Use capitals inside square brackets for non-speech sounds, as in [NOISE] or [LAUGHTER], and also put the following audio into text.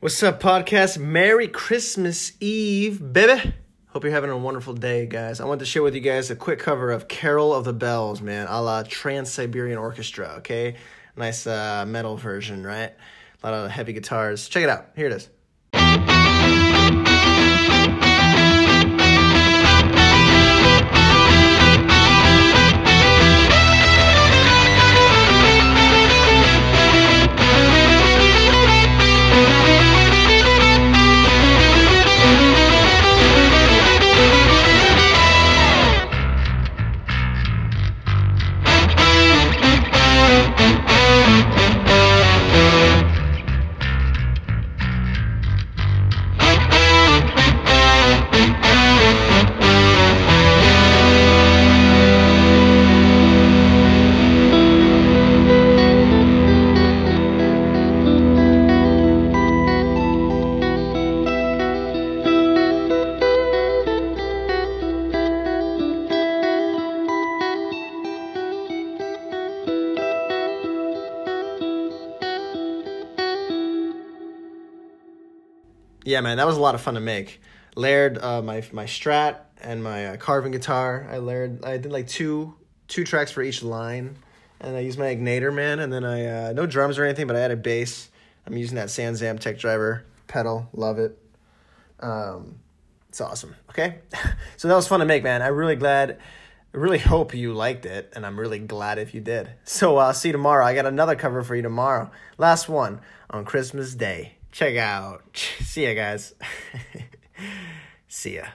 What's up, podcast? Merry Christmas Eve, baby. Hope you're having a wonderful day, guys. I want to share with you guys a quick cover of Carol of the Bells, man, a la Trans Siberian Orchestra, okay? Nice uh, metal version, right? A lot of heavy guitars. Check it out. Here it is. Yeah, man, that was a lot of fun to make. Layered uh, my my Strat and my uh, Carvin guitar. I layered. I did like two two tracks for each line, and I used my Ignitor, man. And then I uh, no drums or anything, but I added bass. I'm using that SansAmp Tech Driver pedal. Love it. Um, it's awesome. Okay, [LAUGHS] so that was fun to make, man. I'm really glad. I really hope you liked it, and I'm really glad if you did. So I'll uh, see you tomorrow. I got another cover for you tomorrow. Last one on Christmas Day check out. [LAUGHS] See ya, guys. [LAUGHS] See ya.